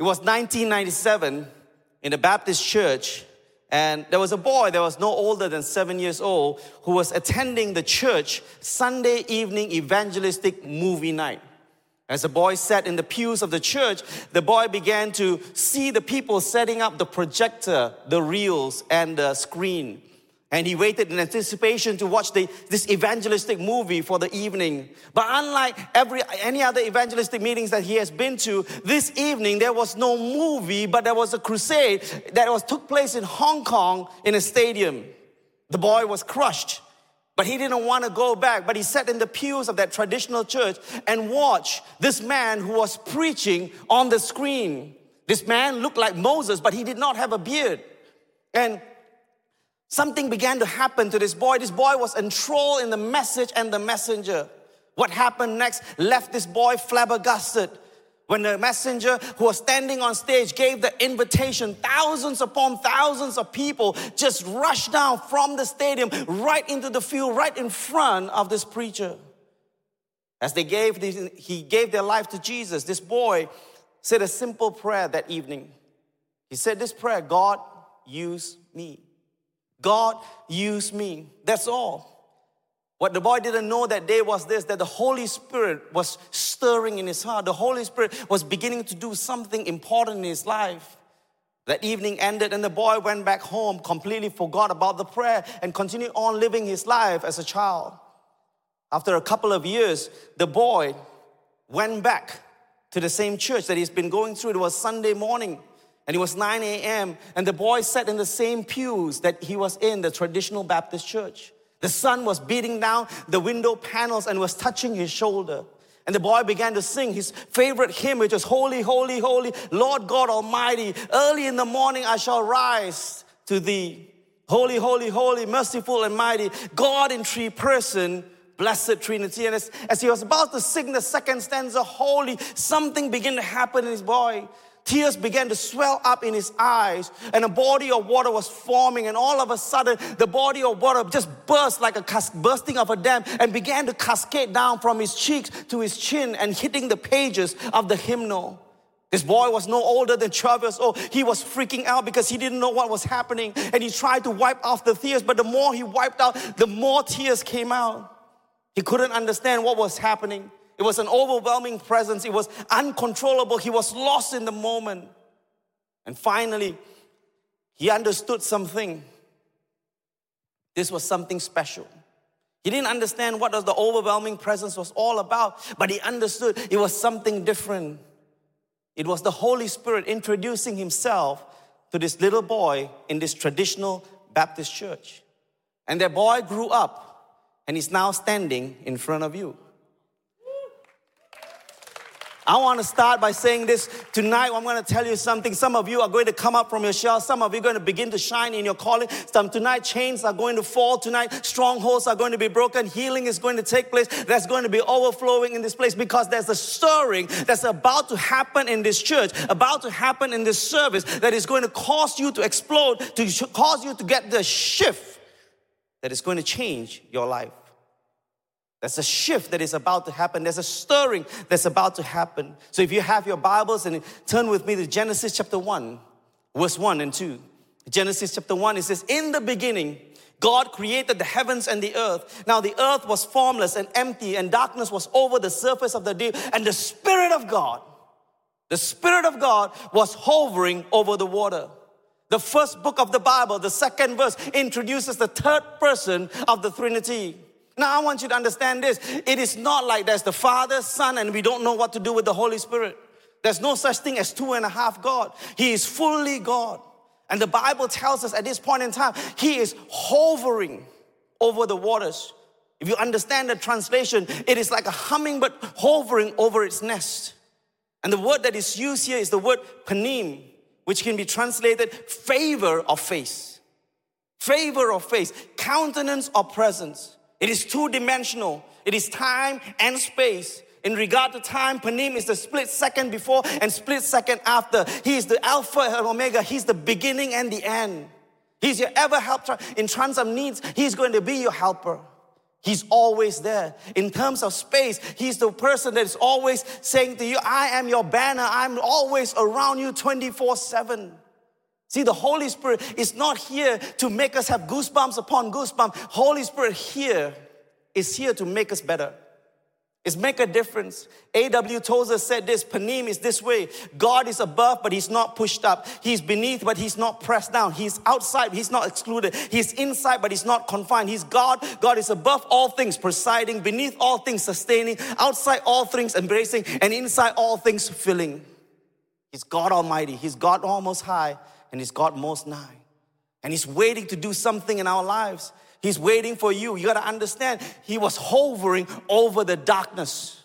It was 1997 in a Baptist church, and there was a boy that was no older than seven years old who was attending the church Sunday evening evangelistic movie night. As the boy sat in the pews of the church, the boy began to see the people setting up the projector, the reels, and the screen. And he waited in anticipation to watch the, this evangelistic movie for the evening. But unlike every, any other evangelistic meetings that he has been to, this evening there was no movie, but there was a crusade that was, took place in Hong Kong in a stadium. The boy was crushed, but he didn't want to go back. But he sat in the pews of that traditional church and watched this man who was preaching on the screen. This man looked like Moses, but he did not have a beard. And Something began to happen to this boy. This boy was enthralled in the message and the messenger. What happened next left this boy flabbergasted. When the messenger who was standing on stage gave the invitation, thousands upon thousands of people just rushed down from the stadium right into the field, right in front of this preacher. As they gave, this, he gave their life to Jesus, this boy said a simple prayer that evening. He said this prayer God, use me. God used me. That's all. What the boy didn't know that day was this that the Holy Spirit was stirring in his heart. The Holy Spirit was beginning to do something important in his life. That evening ended, and the boy went back home, completely forgot about the prayer, and continued on living his life as a child. After a couple of years, the boy went back to the same church that he's been going through. It was Sunday morning. And it was 9 a.m., and the boy sat in the same pews that he was in, the traditional Baptist church. The sun was beating down the window panels and was touching his shoulder. And the boy began to sing his favorite hymn, which was Holy, Holy, Holy, Lord God Almighty. Early in the morning I shall rise to thee. Holy, holy, holy, merciful and mighty, God in three person, blessed Trinity. And as, as he was about to sing the second stanza, holy, something began to happen in his boy. Tears began to swell up in his eyes, and a body of water was forming. And all of a sudden, the body of water just burst like a cas- bursting of a dam and began to cascade down from his cheeks to his chin and hitting the pages of the hymnal. This boy was no older than 12 years old. He was freaking out because he didn't know what was happening. And he tried to wipe off the tears, but the more he wiped out, the more tears came out. He couldn't understand what was happening. It was an overwhelming presence. It was uncontrollable. He was lost in the moment. And finally, he understood something. This was something special. He didn't understand what the overwhelming presence was all about, but he understood it was something different. It was the Holy Spirit introducing himself to this little boy in this traditional Baptist church. And that boy grew up and is now standing in front of you. I want to start by saying this tonight. I'm going to tell you something. Some of you are going to come up from your shell. Some of you are going to begin to shine in your calling. Some tonight chains are going to fall. Tonight strongholds are going to be broken. Healing is going to take place. There's going to be overflowing in this place because there's a stirring that's about to happen in this church, about to happen in this service that is going to cause you to explode, to cause you to get the shift that is going to change your life. There's a shift that is about to happen. There's a stirring that's about to happen. So if you have your Bibles and turn with me to Genesis chapter 1, verse 1 and 2. Genesis chapter 1, it says, In the beginning, God created the heavens and the earth. Now the earth was formless and empty, and darkness was over the surface of the deep. And the Spirit of God, the Spirit of God was hovering over the water. The first book of the Bible, the second verse, introduces the third person of the Trinity. Now, I want you to understand this. It is not like there's the Father, Son, and we don't know what to do with the Holy Spirit. There's no such thing as two and a half God. He is fully God. And the Bible tells us at this point in time, He is hovering over the waters. If you understand the translation, it is like a hummingbird hovering over its nest. And the word that is used here is the word panim, which can be translated favor of face. Favor of face, countenance or presence. It is two dimensional. It is time and space. In regard to time, Panim is the split second before and split second after. He is the Alpha and Omega. He's the beginning and the end. He's your ever helper in terms of needs. He's going to be your helper. He's always there. In terms of space, He's the person that is always saying to you, I am your banner. I'm always around you 24 7. See, the Holy Spirit is not here to make us have goosebumps upon goosebumps. Holy Spirit here is here to make us better is make a difference. A.W. Tozer said this Panim is this way God is above, but he's not pushed up. He's beneath, but he's not pressed down. He's outside, he's not excluded. He's inside, but he's not confined. He's God. God is above all things, presiding, beneath all things, sustaining, outside all things, embracing, and inside all things, filling. He's God Almighty. He's God almost high, and he's God most nigh. And he's waiting to do something in our lives. He's waiting for you. You got to understand, He was hovering over the darkness.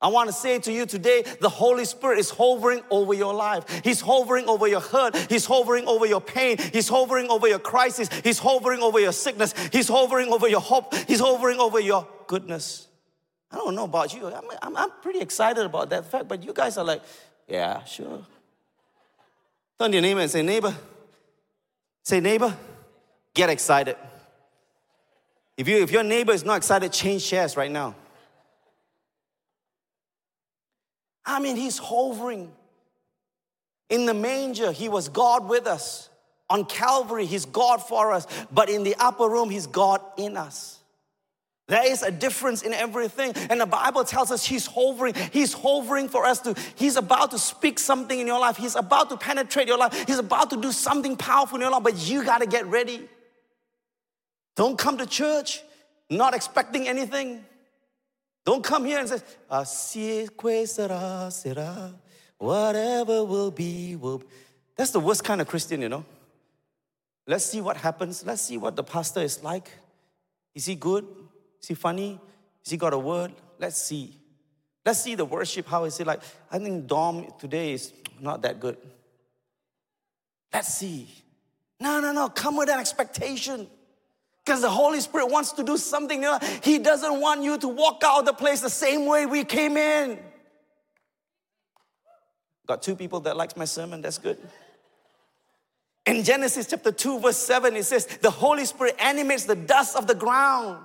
I want to say to you today, the Holy Spirit is hovering over your life. He's hovering over your hurt. He's hovering over your pain. He's hovering over your crisis. He's hovering over your sickness. He's hovering over your hope. He's hovering over your goodness. I don't know about you. I'm, I'm, I'm pretty excited about that fact, but you guys are like, yeah, sure. Turn to your neighbor and say, neighbor, say, neighbor, get excited. If, you, if your neighbor is not excited, change chairs right now. I mean, he's hovering. In the manger, he was God with us. On Calvary, he's God for us. But in the upper room, he's God in us. There is a difference in everything. And the Bible tells us he's hovering. He's hovering for us to, he's about to speak something in your life. He's about to penetrate your life. He's about to do something powerful in your life, but you got to get ready. Don't come to church not expecting anything. Don't come here and say, ah, Así será, será. Whatever will be, will be. That's the worst kind of Christian, you know. Let's see what happens. Let's see what the pastor is like. Is he good? Is he funny? Is he got a word? Let's see. Let's see the worship. How is it like? I think Dom today is not that good. Let's see. No, no, no. Come with an expectation. Because the Holy Spirit wants to do something. He doesn't want you to walk out of the place the same way we came in. Got two people that likes my sermon, that's good. In Genesis chapter 2, verse 7, it says, The Holy Spirit animates the dust of the ground.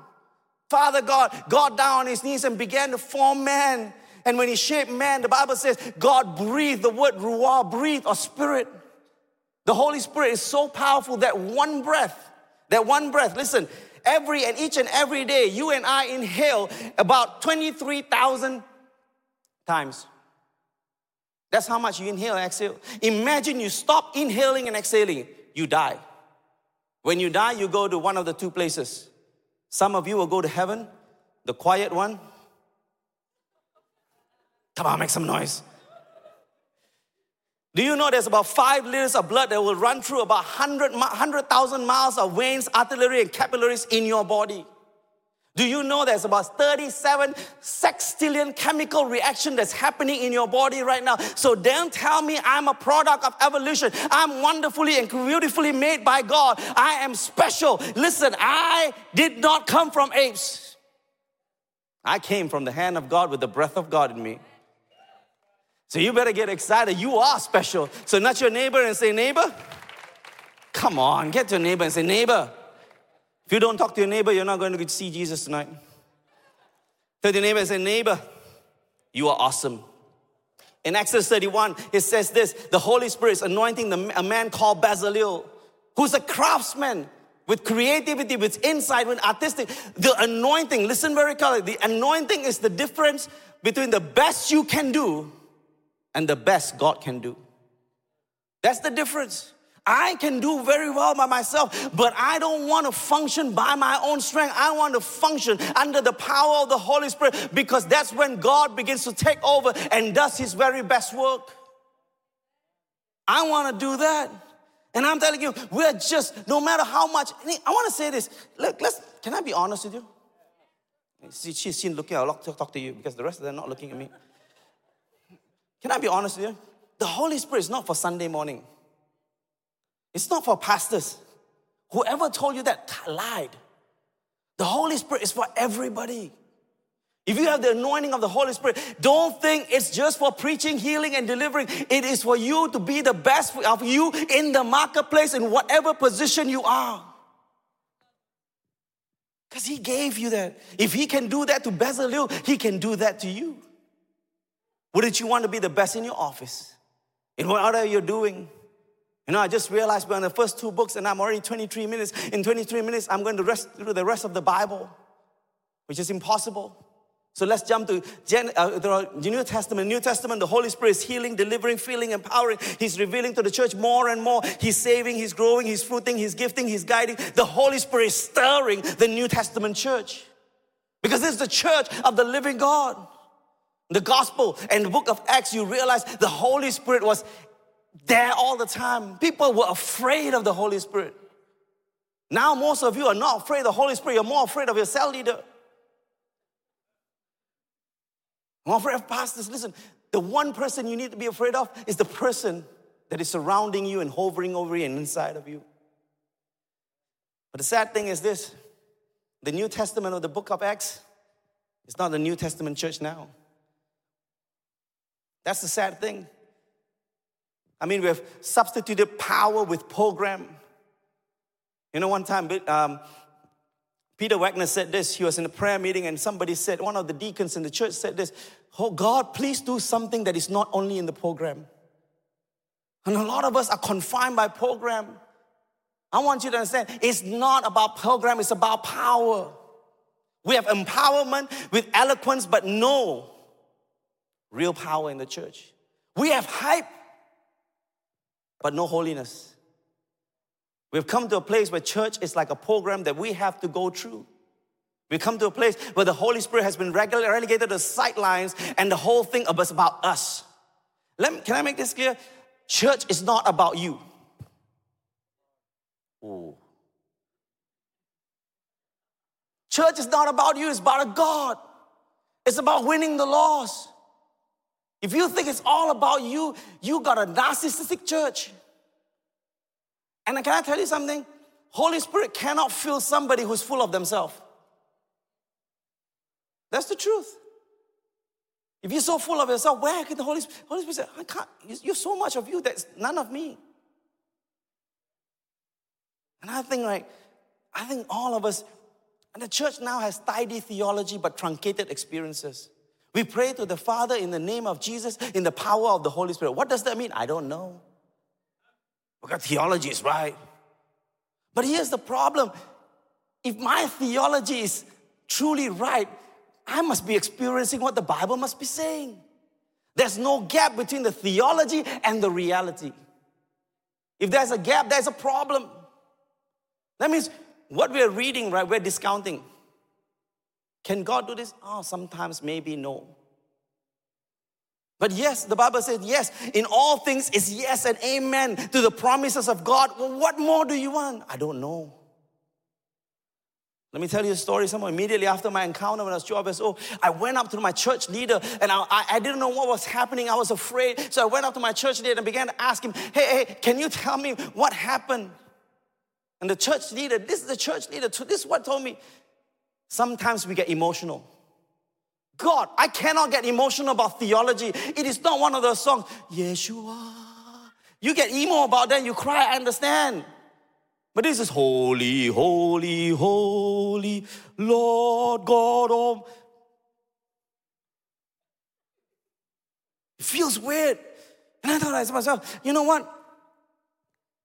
Father God got down on his knees and began to form man. And when he shaped man, the Bible says God breathed the word ruah, breathe or spirit. The Holy Spirit is so powerful that one breath that one breath, listen, every and each and every day, you and I inhale about 23,000 times. That's how much you inhale and exhale. Imagine you stop inhaling and exhaling, you die. When you die, you go to one of the two places. Some of you will go to heaven, the quiet one. Come on, make some noise. Do you know there's about five liters of blood that will run through about 100,000 100, miles of veins, artery, and capillaries in your body? Do you know there's about 37 sextillion chemical reaction that's happening in your body right now? So don't tell me I'm a product of evolution. I'm wonderfully and beautifully made by God. I am special. Listen, I did not come from apes. I came from the hand of God with the breath of God in me. So you better get excited. You are special. So not your neighbor and say, neighbor. Come on, get to your neighbor and say, neighbor. If you don't talk to your neighbor, you're not going to see Jesus tonight. Tell your neighbor say, neighbor, you are awesome. In Exodus 31, it says this the Holy Spirit is anointing the, a man called Bezalel, who's a craftsman with creativity, with insight, with artistic. The anointing, listen very carefully, the anointing is the difference between the best you can do and the best God can do. That's the difference. I can do very well by myself, but I don't want to function by my own strength. I want to function under the power of the Holy Spirit because that's when God begins to take over and does his very best work. I want to do that. And I'm telling you, we're just, no matter how much, I want to say this. Look, let's, can I be honest with you? she's looking, I'll talk to you because the rest of them are not looking at me. Can I be honest with you? The Holy Spirit is not for Sunday morning. It's not for pastors. Whoever told you that lied. The Holy Spirit is for everybody. If you have the anointing of the Holy Spirit, don't think it's just for preaching, healing, and delivering. It is for you to be the best of you in the marketplace in whatever position you are. Because He gave you that. If He can do that to Bezalel, He can do that to you. Wouldn't you want to be the best in your office? In whatever you're doing? You know, I just realized we're on the first two books and I'm already 23 minutes. In 23 minutes, I'm going to rest through the rest of the Bible, which is impossible. So let's jump to Gen, uh, the New Testament. New Testament, the Holy Spirit is healing, delivering, filling, empowering. He's revealing to the church more and more. He's saving, He's growing, He's fruiting, He's gifting, He's guiding. The Holy Spirit is stirring the New Testament church. Because this is the church of the living God. The gospel and the book of Acts, you realize the Holy Spirit was there all the time. People were afraid of the Holy Spirit. Now, most of you are not afraid of the Holy Spirit, you're more afraid of your cell leader. I'm afraid of pastors. Listen, the one person you need to be afraid of is the person that is surrounding you and hovering over you and inside of you. But the sad thing is this the New Testament of the book of Acts is not the New Testament church now. That's the sad thing. I mean, we've substituted power with program. You know, one time um, Peter Wagner said this. He was in a prayer meeting, and somebody said, one of the deacons in the church said this Oh, God, please do something that is not only in the program. And a lot of us are confined by program. I want you to understand it's not about program, it's about power. We have empowerment with eloquence, but no real power in the church. We have hype, but no holiness. We've come to a place where church is like a program that we have to go through. We come to a place where the Holy Spirit has been relegated to the sidelines and the whole thing is about us. Me, can I make this clear? Church is not about you. Ooh. Church is not about you, it's about a God. It's about winning the lost. If you think it's all about you, you got a narcissistic church. And can I tell you something? Holy Spirit cannot fill somebody who's full of themselves. That's the truth. If you're so full of yourself, where can the Holy Spirit? Holy Spirit say, I can't, you're so much of you that's none of me. And I think like, I think all of us, and the church now has tidy theology but truncated experiences. We pray to the Father in the name of Jesus, in the power of the Holy Spirit. What does that mean? I don't know. Because theology is right. But here's the problem if my theology is truly right, I must be experiencing what the Bible must be saying. There's no gap between the theology and the reality. If there's a gap, there's a problem. That means what we're reading, right, we're discounting. Can God do this? Oh, sometimes, maybe, no. But yes, the Bible says yes, in all things is yes and amen to the promises of God. Well, what more do you want? I don't know. Let me tell you a story. Someone immediately after my encounter when I was 12 years old, I went up to my church leader and I, I, I, didn't know what was happening. I was afraid. So I went up to my church leader and began to ask him, hey, hey, can you tell me what happened? And the church leader, this is the church leader, this is what told me. Sometimes we get emotional. God, I cannot get emotional about theology. It is not one of those songs, Yeshua. You get emo about that, you cry, I understand. But this is holy, holy, holy, Lord God of. It feels weird. And I thought I to myself, you know what?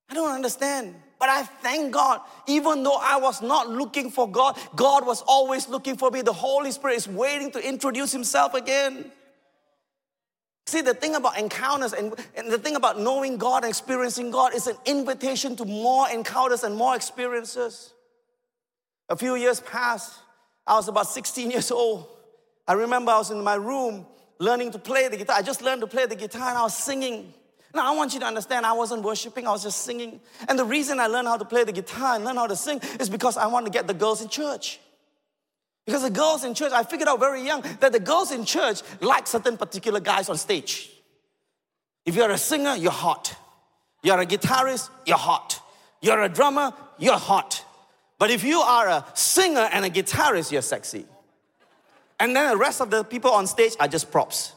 I don't understand. But I thank God, even though I was not looking for God, God was always looking for me. The Holy Spirit is waiting to introduce Himself again. See, the thing about encounters and, and the thing about knowing God and experiencing God is an invitation to more encounters and more experiences. A few years past, I was about 16 years old. I remember I was in my room learning to play the guitar. I just learned to play the guitar and I was singing. Now, I want you to understand, I wasn't worshiping, I was just singing. And the reason I learned how to play the guitar and learn how to sing is because I wanted to get the girls in church. Because the girls in church, I figured out very young that the girls in church like certain particular guys on stage. If you're a singer, you're hot. You're a guitarist, you're hot. You're a drummer, you're hot. But if you are a singer and a guitarist, you're sexy. And then the rest of the people on stage are just props.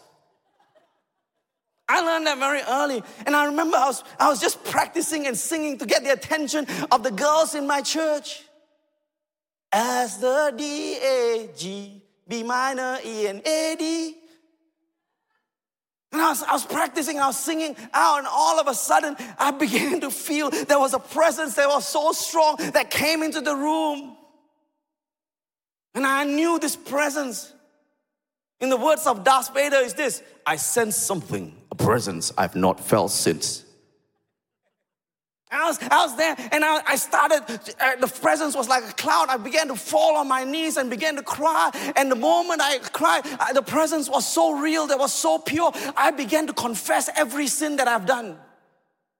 I learned that very early. And I remember I was, I was just practicing and singing to get the attention of the girls in my church. as the D A G B minor E and A D. And I was, I was practicing, I was singing out, and all of a sudden, I began to feel there was a presence that was so strong that came into the room. And I knew this presence. In the words of Darth Vader, is this I sense something, a presence I've not felt since. I was, I was there and I, I started, uh, the presence was like a cloud. I began to fall on my knees and began to cry. And the moment I cried, uh, the presence was so real, that was so pure. I began to confess every sin that I've done,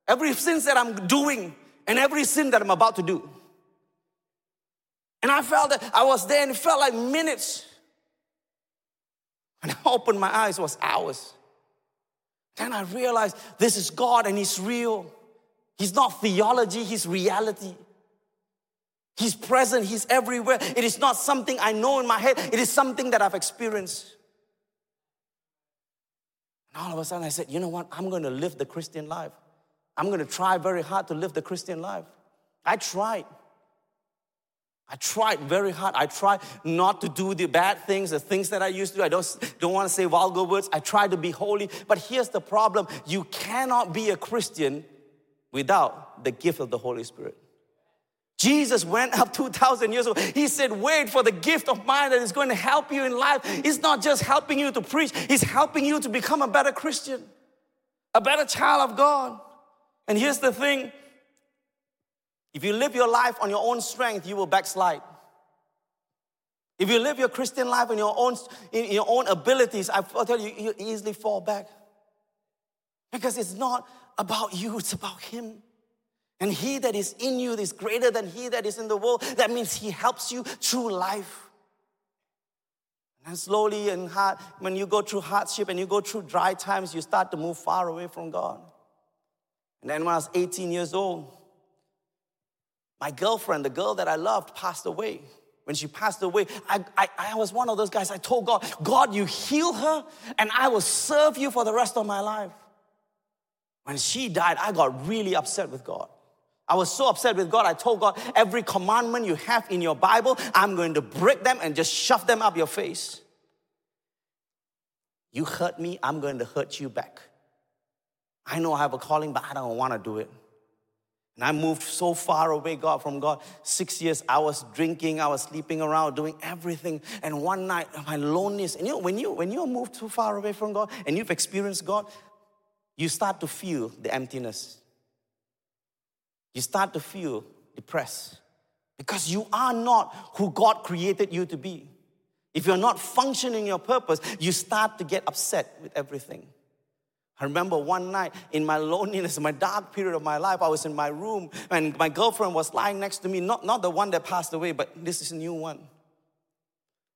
every sin that I'm doing, and every sin that I'm about to do. And I felt that I was there and it felt like minutes. When I opened my eyes, it was hours. Then I realized this is God and He's real. He's not theology, He's reality. He's present, He's everywhere. It is not something I know in my head, it is something that I've experienced. And all of a sudden I said, you know what? I'm going to live the Christian life. I'm going to try very hard to live the Christian life. I tried. I tried very hard. I tried not to do the bad things, the things that I used to do. I don't, don't want to say vulgar words. I tried to be holy. But here's the problem you cannot be a Christian without the gift of the Holy Spirit. Jesus went up 2,000 years ago. He said, Wait for the gift of mine that is going to help you in life. It's not just helping you to preach, it's helping you to become a better Christian, a better child of God. And here's the thing if you live your life on your own strength, you will backslide. If you live your Christian life in your own, in your own abilities, I tell you, you easily fall back. Because it's not about you, it's about Him. And He that is in you is greater than He that is in the world. That means He helps you through life. And slowly and hard, when you go through hardship and you go through dry times, you start to move far away from God. And then when I was 18 years old, my girlfriend, the girl that I loved, passed away. When she passed away, I, I, I was one of those guys. I told God, God, you heal her, and I will serve you for the rest of my life. When she died, I got really upset with God. I was so upset with God, I told God, every commandment you have in your Bible, I'm going to break them and just shove them up your face. You hurt me, I'm going to hurt you back. I know I have a calling, but I don't want to do it. And I moved so far away, God, from God. Six years, I was drinking, I was sleeping around, doing everything. And one night, my loneliness, and you know, when you when you move too far away from God and you've experienced God, you start to feel the emptiness. You start to feel depressed because you are not who God created you to be. If you're not functioning your purpose, you start to get upset with everything. I remember one night in my loneliness, my dark period of my life, I was in my room and my girlfriend was lying next to me, not, not the one that passed away, but this is a new one.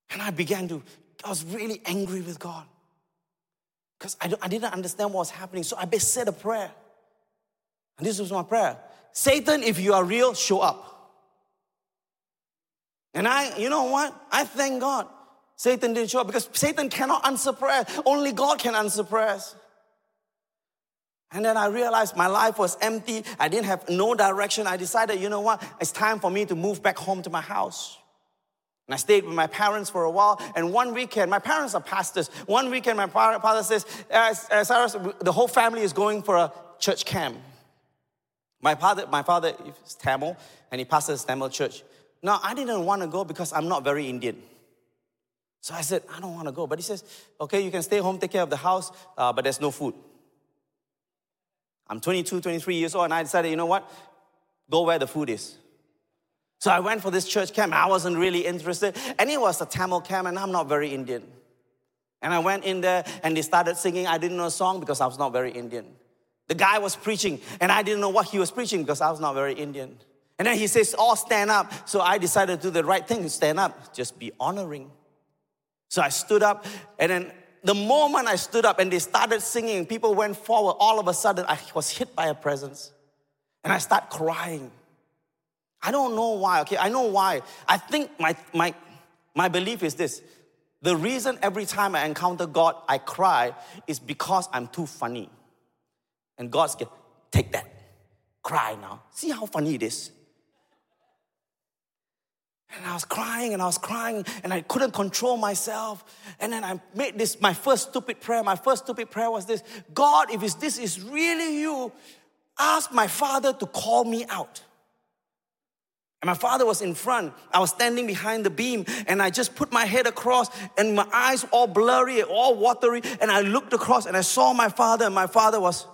And I began to, I was really angry with God because I, I didn't understand what was happening. So I said a prayer. And this was my prayer Satan, if you are real, show up. And I, you know what? I thank God Satan didn't show up because Satan cannot answer prayer. Only God can answer prayers. And then I realized my life was empty. I didn't have no direction. I decided, you know what? It's time for me to move back home to my house. And I stayed with my parents for a while. And one weekend, my parents are pastors. One weekend, my father says, uh, the whole family is going for a church camp. My father, my father is Tamil, and he pastors Tamil church. Now, I didn't want to go because I'm not very Indian. So I said, I don't want to go. But he says, okay, you can stay home, take care of the house, uh, but there's no food. I'm 22, 23 years old, and I decided, you know what? Go where the food is. So I went for this church camp. I wasn't really interested. And it was a Tamil camp, and I'm not very Indian. And I went in there, and they started singing. I didn't know a song because I was not very Indian. The guy was preaching, and I didn't know what he was preaching because I was not very Indian. And then he says, All stand up. So I decided to do the right thing stand up, just be honoring. So I stood up, and then the moment I stood up and they started singing, people went forward, all of a sudden I was hit by a presence. And I start crying. I don't know why, okay? I know why. I think my, my, my belief is this. The reason every time I encounter God, I cry is because I'm too funny. And God's get, take that. Cry now. See how funny it is. And I was crying and I was crying and I couldn't control myself. And then I made this my first stupid prayer. My first stupid prayer was this God, if this is really you, ask my father to call me out. And my father was in front. I was standing behind the beam and I just put my head across and my eyes all blurry, all watery. And I looked across and I saw my father and my father was.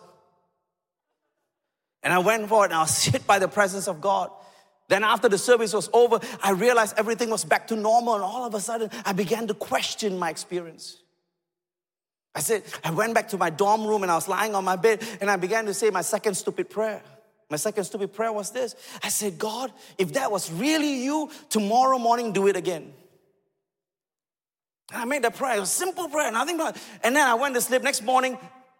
And I went forward and I was hit by the presence of God. Then after the service was over, I realized everything was back to normal. And all of a sudden, I began to question my experience. I said, I went back to my dorm room and I was lying on my bed and I began to say my second stupid prayer. My second stupid prayer was this I said, God, if that was really you, tomorrow morning do it again. And I made that prayer, a simple prayer, nothing but. And then I went to sleep. Next morning,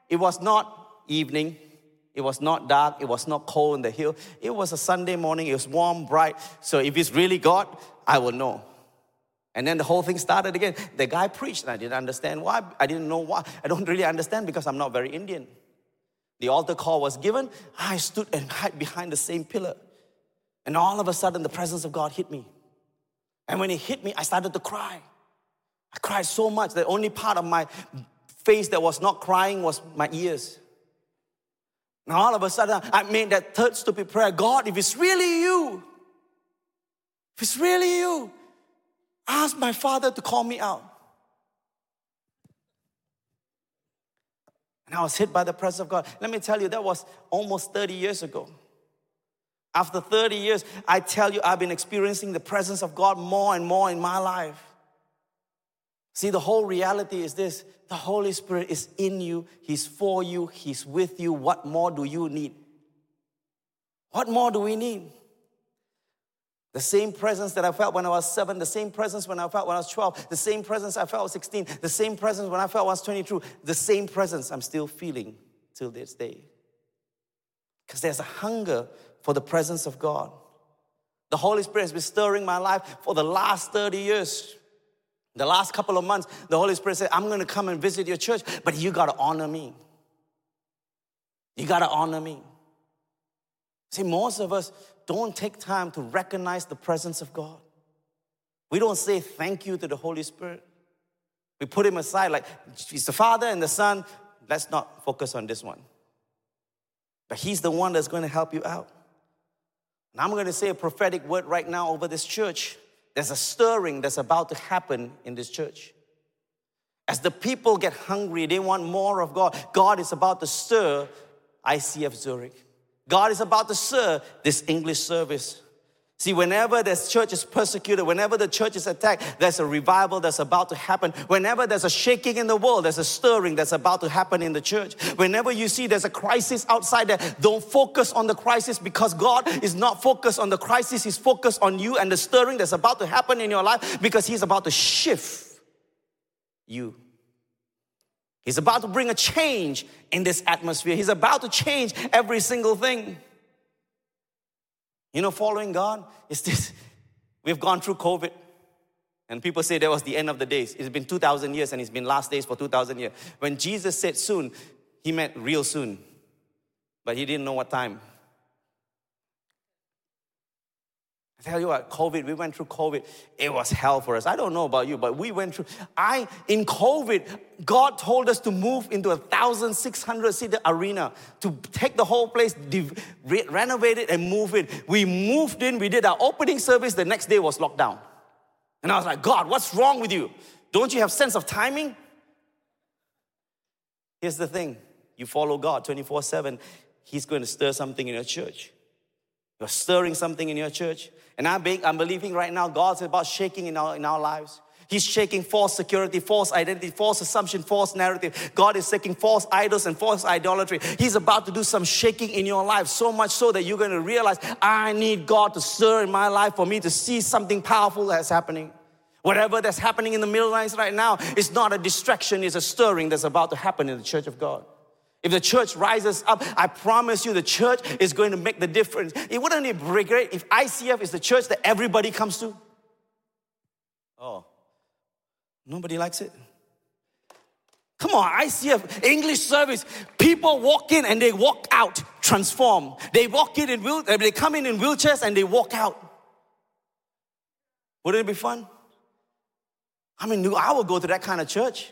it was not evening, it was not dark, it was not cold in the hill. It was a Sunday morning, it was warm, bright. So if it's really God, I will know. And then the whole thing started again. The guy preached, and I didn't understand why. I didn't know why. I don't really understand because I'm not very Indian. The altar call was given. I stood and hid behind the same pillar. And all of a sudden, the presence of God hit me. And when it hit me, I started to cry. I cried so much. The only part of my face that was not crying was my ears. And all of a sudden, I made that third stupid prayer God, if it's really you, if it's really you, ask my father to call me out. And I was hit by the presence of God. Let me tell you, that was almost 30 years ago. After 30 years, I tell you, I've been experiencing the presence of God more and more in my life. See, the whole reality is this the Holy Spirit is in you, He's for you, He's with you. What more do you need? What more do we need? The same presence that I felt when I was seven, the same presence when I felt when I was 12, the same presence I felt I was 16, the same presence when I felt I was 22, the same presence I'm still feeling till this day. Because there's a hunger for the presence of God. The Holy Spirit has been stirring my life for the last 30 years. The last couple of months, the Holy Spirit said, I'm gonna come and visit your church, but you gotta honor me. You gotta honor me. See, most of us, don't take time to recognize the presence of God. We don't say thank you to the Holy Spirit. We put him aside like he's the Father and the Son. Let's not focus on this one. But he's the one that's going to help you out. And I'm going to say a prophetic word right now over this church. There's a stirring that's about to happen in this church. As the people get hungry, they want more of God. God is about to stir ICF Zurich. God is about to serve this English service. See, whenever this church is persecuted, whenever the church is attacked, there's a revival that's about to happen. Whenever there's a shaking in the world, there's a stirring that's about to happen in the church. Whenever you see there's a crisis outside there, don't focus on the crisis because God is not focused on the crisis. He's focused on you and the stirring that's about to happen in your life because He's about to shift you. He's about to bring a change in this atmosphere. He's about to change every single thing. You know, following God is this. We've gone through COVID, and people say that was the end of the days. It's been 2,000 years, and it's been last days for 2,000 years. When Jesus said soon, he meant real soon, but he didn't know what time. Tell you what, COVID, we went through COVID. It was hell for us. I don't know about you, but we went through. I, in COVID, God told us to move into a 1,600 seat arena to take the whole place, re- renovate it, and move it. We moved in, we did our opening service, the next day was lockdown. And I was like, God, what's wrong with you? Don't you have sense of timing? Here's the thing you follow God 24 7, He's going to stir something in your church. You're stirring something in your church. And I'm, being, I'm believing right now God's about shaking in our, in our lives. He's shaking false security, false identity, false assumption, false narrative. God is shaking false idols and false idolatry. He's about to do some shaking in your life, so much so that you're going to realize, I need God to stir in my life for me to see something powerful that's happening. Whatever that's happening in the middle lines right now is not a distraction, it's a stirring that's about to happen in the church of God. If the church rises up, I promise you the church is going to make the difference. It wouldn't be great if ICF is the church that everybody comes to? Oh, nobody likes it. Come on, ICF, English service. People walk in and they walk out transformed. They walk in in wheel, they come in in wheelchairs and they walk out. Wouldn't it be fun? I mean, I would go to that kind of church.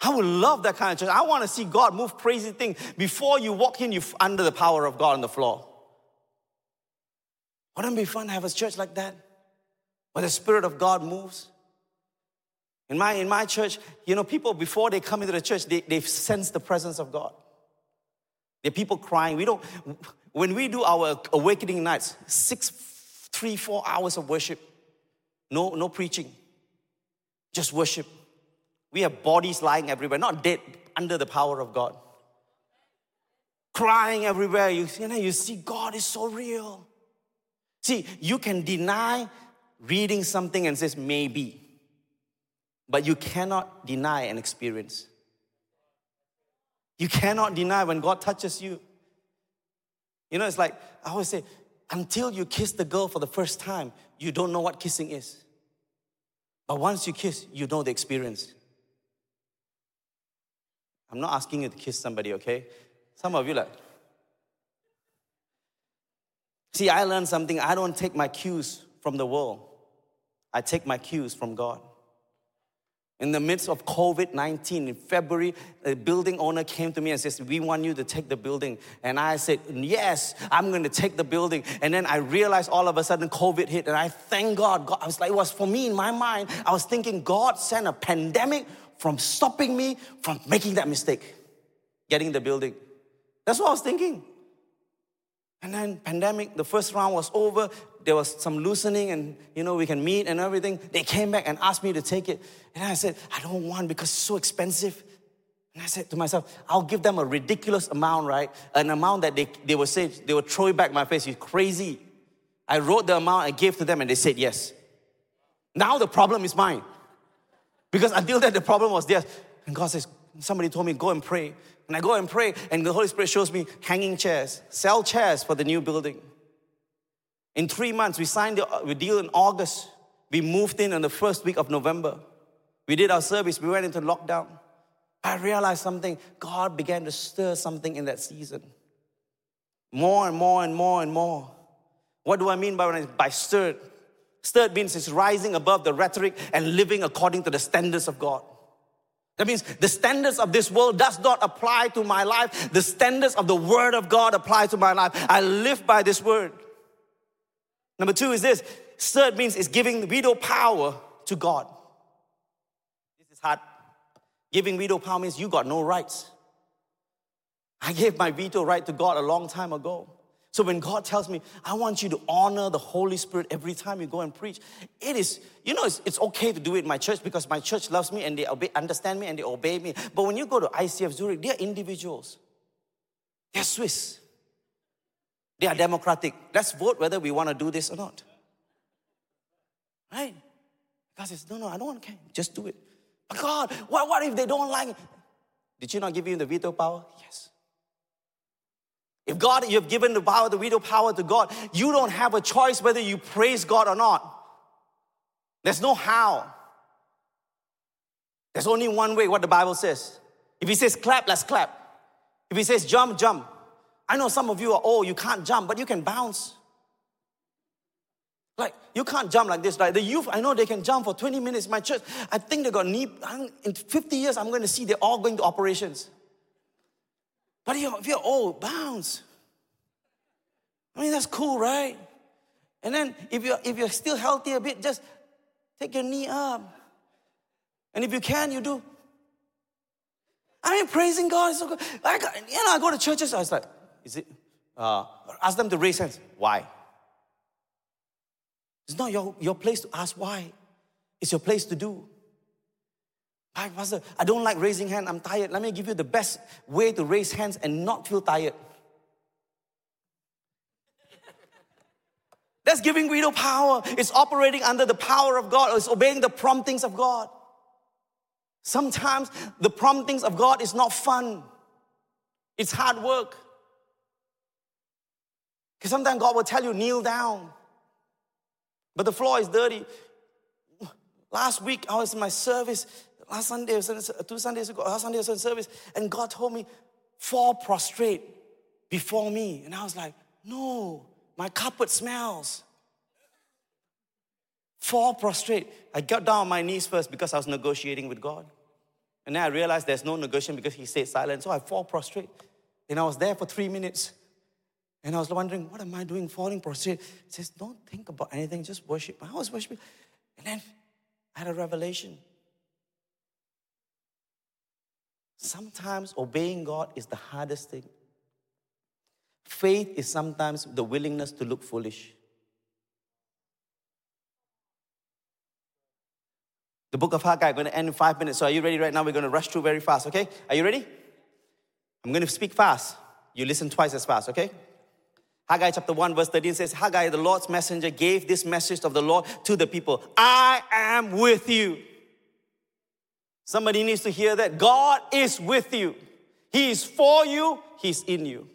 I would love that kind of church. I want to see God move crazy things. Before you walk in, you're under the power of God on the floor. Wouldn't it be fun to have a church like that? Where the Spirit of God moves? In my, in my church, you know, people before they come into the church, they, they sense the presence of God. There are people crying. We don't, when we do our awakening nights, six, three, four hours of worship, no, no preaching, just worship. We have bodies lying everywhere, not dead, under the power of God. Crying everywhere. You, you, know, you see God is so real. See, you can deny reading something and says maybe, but you cannot deny an experience. You cannot deny when God touches you. You know, it's like I always say, until you kiss the girl for the first time, you don't know what kissing is. But once you kiss, you know the experience. I'm not asking you to kiss somebody, okay? Some of you like. See, I learned something. I don't take my cues from the world. I take my cues from God. In the midst of COVID 19, in February, a building owner came to me and says, We want you to take the building. And I said, Yes, I'm going to take the building. And then I realized all of a sudden COVID hit, and I thank God. God I was like, It was for me in my mind. I was thinking, God sent a pandemic from stopping me from making that mistake, getting the building. That's what I was thinking. And then pandemic, the first round was over there was some loosening and, you know, we can meet and everything. They came back and asked me to take it. And I said, I don't want because it's so expensive. And I said to myself, I'll give them a ridiculous amount, right? An amount that they, they would say, they would throw it back in my face. You're crazy. I wrote the amount I gave to them and they said yes. Now the problem is mine. Because until then, the problem was there. And God says, somebody told me, go and pray. And I go and pray, and the Holy Spirit shows me hanging chairs, sell chairs for the new building. In three months, we signed uh, the deal in August. We moved in on the first week of November. We did our service, we went into lockdown. I realized something. God began to stir something in that season. More and more and more and more. What do I mean by, when I, by stirred? Stirred means it's rising above the rhetoric and living according to the standards of God. That means the standards of this world does not apply to my life. The standards of the word of God apply to my life. I live by this word. Number two is this stirred means is giving veto power to God. This is hard. Giving veto power means you got no rights. I gave my veto right to God a long time ago. So when God tells me, I want you to honor the Holy Spirit every time you go and preach, it is, you know, it's, it's okay to do it in my church because my church loves me and they obey, understand me and they obey me. But when you go to ICF Zurich, they're individuals. They're Swiss. They are democratic. Let's vote whether we want to do this or not. Right? God says, No, no, I don't want to. Just do it. But God, what, what if they don't like it? Did you not give you the veto power? Yes. If God, you have given the power, the veto power to God, you don't have a choice whether you praise God or not. There's no how. There's only one way, what the Bible says. If He says clap, let's clap. If He says jump, jump. I know some of you are, oh, you can't jump, but you can bounce. Like, you can't jump like this. Like the youth, I know they can jump for 20 minutes. My church, I think they got knee, in 50 years, I'm going to see they're all going to operations. But if you're old, bounce. I mean, that's cool, right? And then if you're, if you're still healthy a bit, just take your knee up. And if you can, you do. I mean, praising God is so good. I got, you know, I go to churches, I was like, is it? Uh, ask them to raise hands. Why? It's not your, your place to ask why. It's your place to do. Hi, Pastor, I don't like raising hands. I'm tired. Let me give you the best way to raise hands and not feel tired. That's giving veto power. It's operating under the power of God. It's obeying the promptings of God. Sometimes the promptings of God is not fun. It's hard work. Because sometimes God will tell you, kneel down. But the floor is dirty. Last week, I was in my service. Last Sunday, two Sundays ago, last Sunday I was in service, and God told me, fall prostrate before me. And I was like, no, my carpet smells. fall prostrate. I got down on my knees first because I was negotiating with God. And then I realized there's no negotiation because He stayed silent. So I fall prostrate. And I was there for three minutes. And I was wondering, what am I doing falling prostrate? He says, don't think about anything, just worship. I was worshiping. And then I had a revelation. Sometimes obeying God is the hardest thing. Faith is sometimes the willingness to look foolish. The book of Haggai, I'm going to end in five minutes. So are you ready right now? We're going to rush through very fast, okay? Are you ready? I'm going to speak fast. You listen twice as fast, okay? Haggai chapter 1, verse 13 says, Haggai, the Lord's messenger, gave this message of the Lord to the people I am with you. Somebody needs to hear that. God is with you, He is for you, He's in you.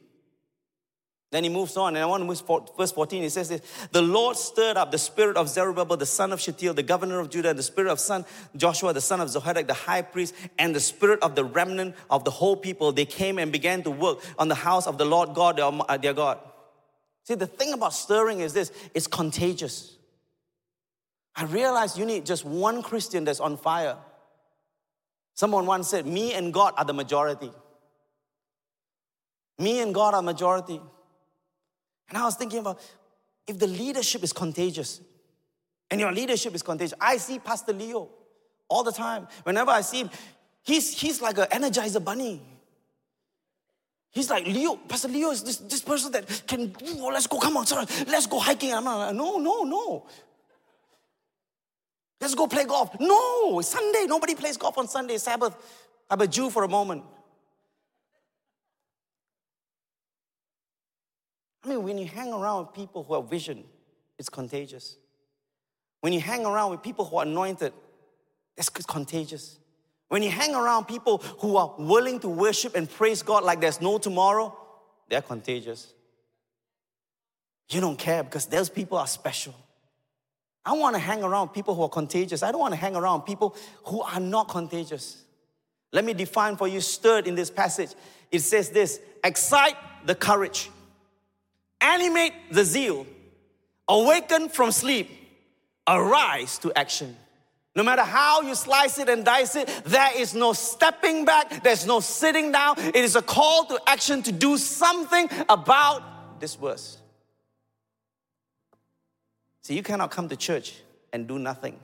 Then he moves on, and I want to move verse 14. He says this The Lord stirred up the spirit of Zerubbabel, the son of Shealtiel, the governor of Judah, and the spirit of son Joshua, the son of Zohadak, the high priest, and the spirit of the remnant of the whole people. They came and began to work on the house of the Lord God, their, uh, their God. See, the thing about stirring is this it's contagious. I realize you need just one Christian that's on fire. Someone once said, Me and God are the majority. Me and God are majority. And I was thinking about if the leadership is contagious, and your leadership is contagious. I see Pastor Leo all the time. Whenever I see him, he's, he's like an energizer bunny. He's like, Leo, Pastor Leo is this, this person that can, oh, let's go, come on, let's go hiking. I'm like, no, no, no. Let's go play golf. No, Sunday. Nobody plays golf on Sunday, Sabbath. I'm a Jew for a moment. I mean, when you hang around with people who have vision, it's contagious. When you hang around with people who are anointed, it's contagious. When you hang around people who are willing to worship and praise God like there's no tomorrow, they're contagious. You don't care because those people are special. I want to hang around people who are contagious. I don't want to hang around people who are not contagious. Let me define for you stirred in this passage. It says this excite the courage animate the zeal, awaken from sleep, arise to action. No matter how you slice it and dice it, there is no stepping back, there's no sitting down. It is a call to action to do something about this verse. See, you cannot come to church and do nothing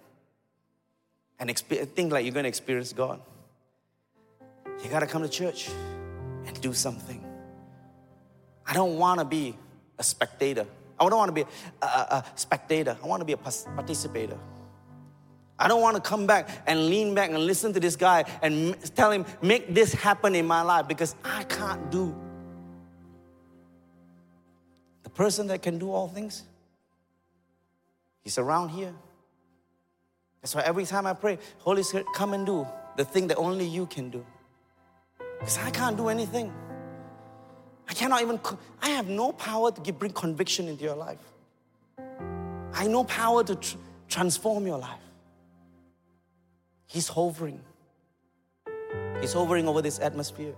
and think like you're going to experience God. You got to come to church and do something. I don't want to be a spectator. I don't want to be a, a, a spectator. I want to be a participator. I don't want to come back and lean back and listen to this guy and tell him, make this happen in my life because I can't do. The person that can do all things, he's around here. That's why every time I pray, Holy Spirit, come and do the thing that only you can do. Because I can't do anything. I cannot even, I have no power to give, bring conviction into your life. I have no power to tr- transform your life. He's hovering. He's hovering over this atmosphere.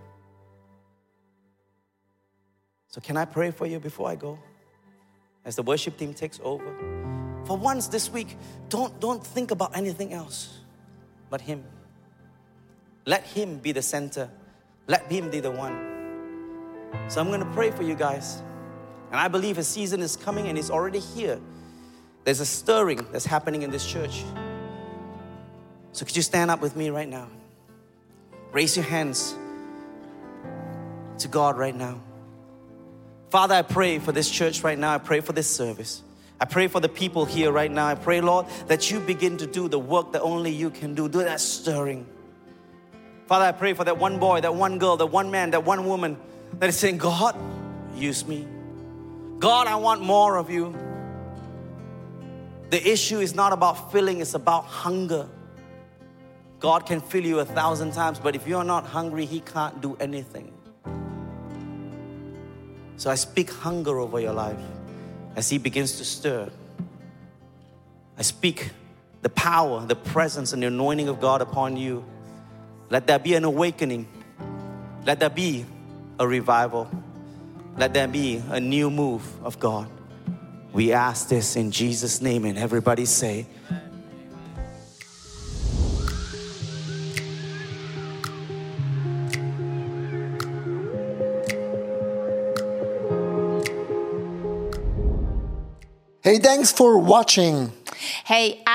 So, can I pray for you before I go? As the worship team takes over. For once this week, don't, don't think about anything else but Him. Let Him be the center. Let Him be the one. So I'm going to pray for you guys. And I believe a season is coming and it's already here. There's a stirring that's happening in this church. So could you stand up with me right now? Raise your hands to God right now. Father, I pray for this church right now. I pray for this service. I pray for the people here right now. I pray, Lord, that you begin to do the work that only you can do. Do that stirring. Father, I pray for that one boy, that one girl, that one man, that one woman that is saying, God, use me. God, I want more of you. The issue is not about filling, it's about hunger. God can fill you a thousand times, but if you're not hungry, He can't do anything. So I speak hunger over your life as He begins to stir. I speak the power, the presence, and the anointing of God upon you. Let there be an awakening. Let there be a revival. Let there be a new move of God. We ask this in Jesus' name, and everybody say, Hey, thanks for watching. Hey,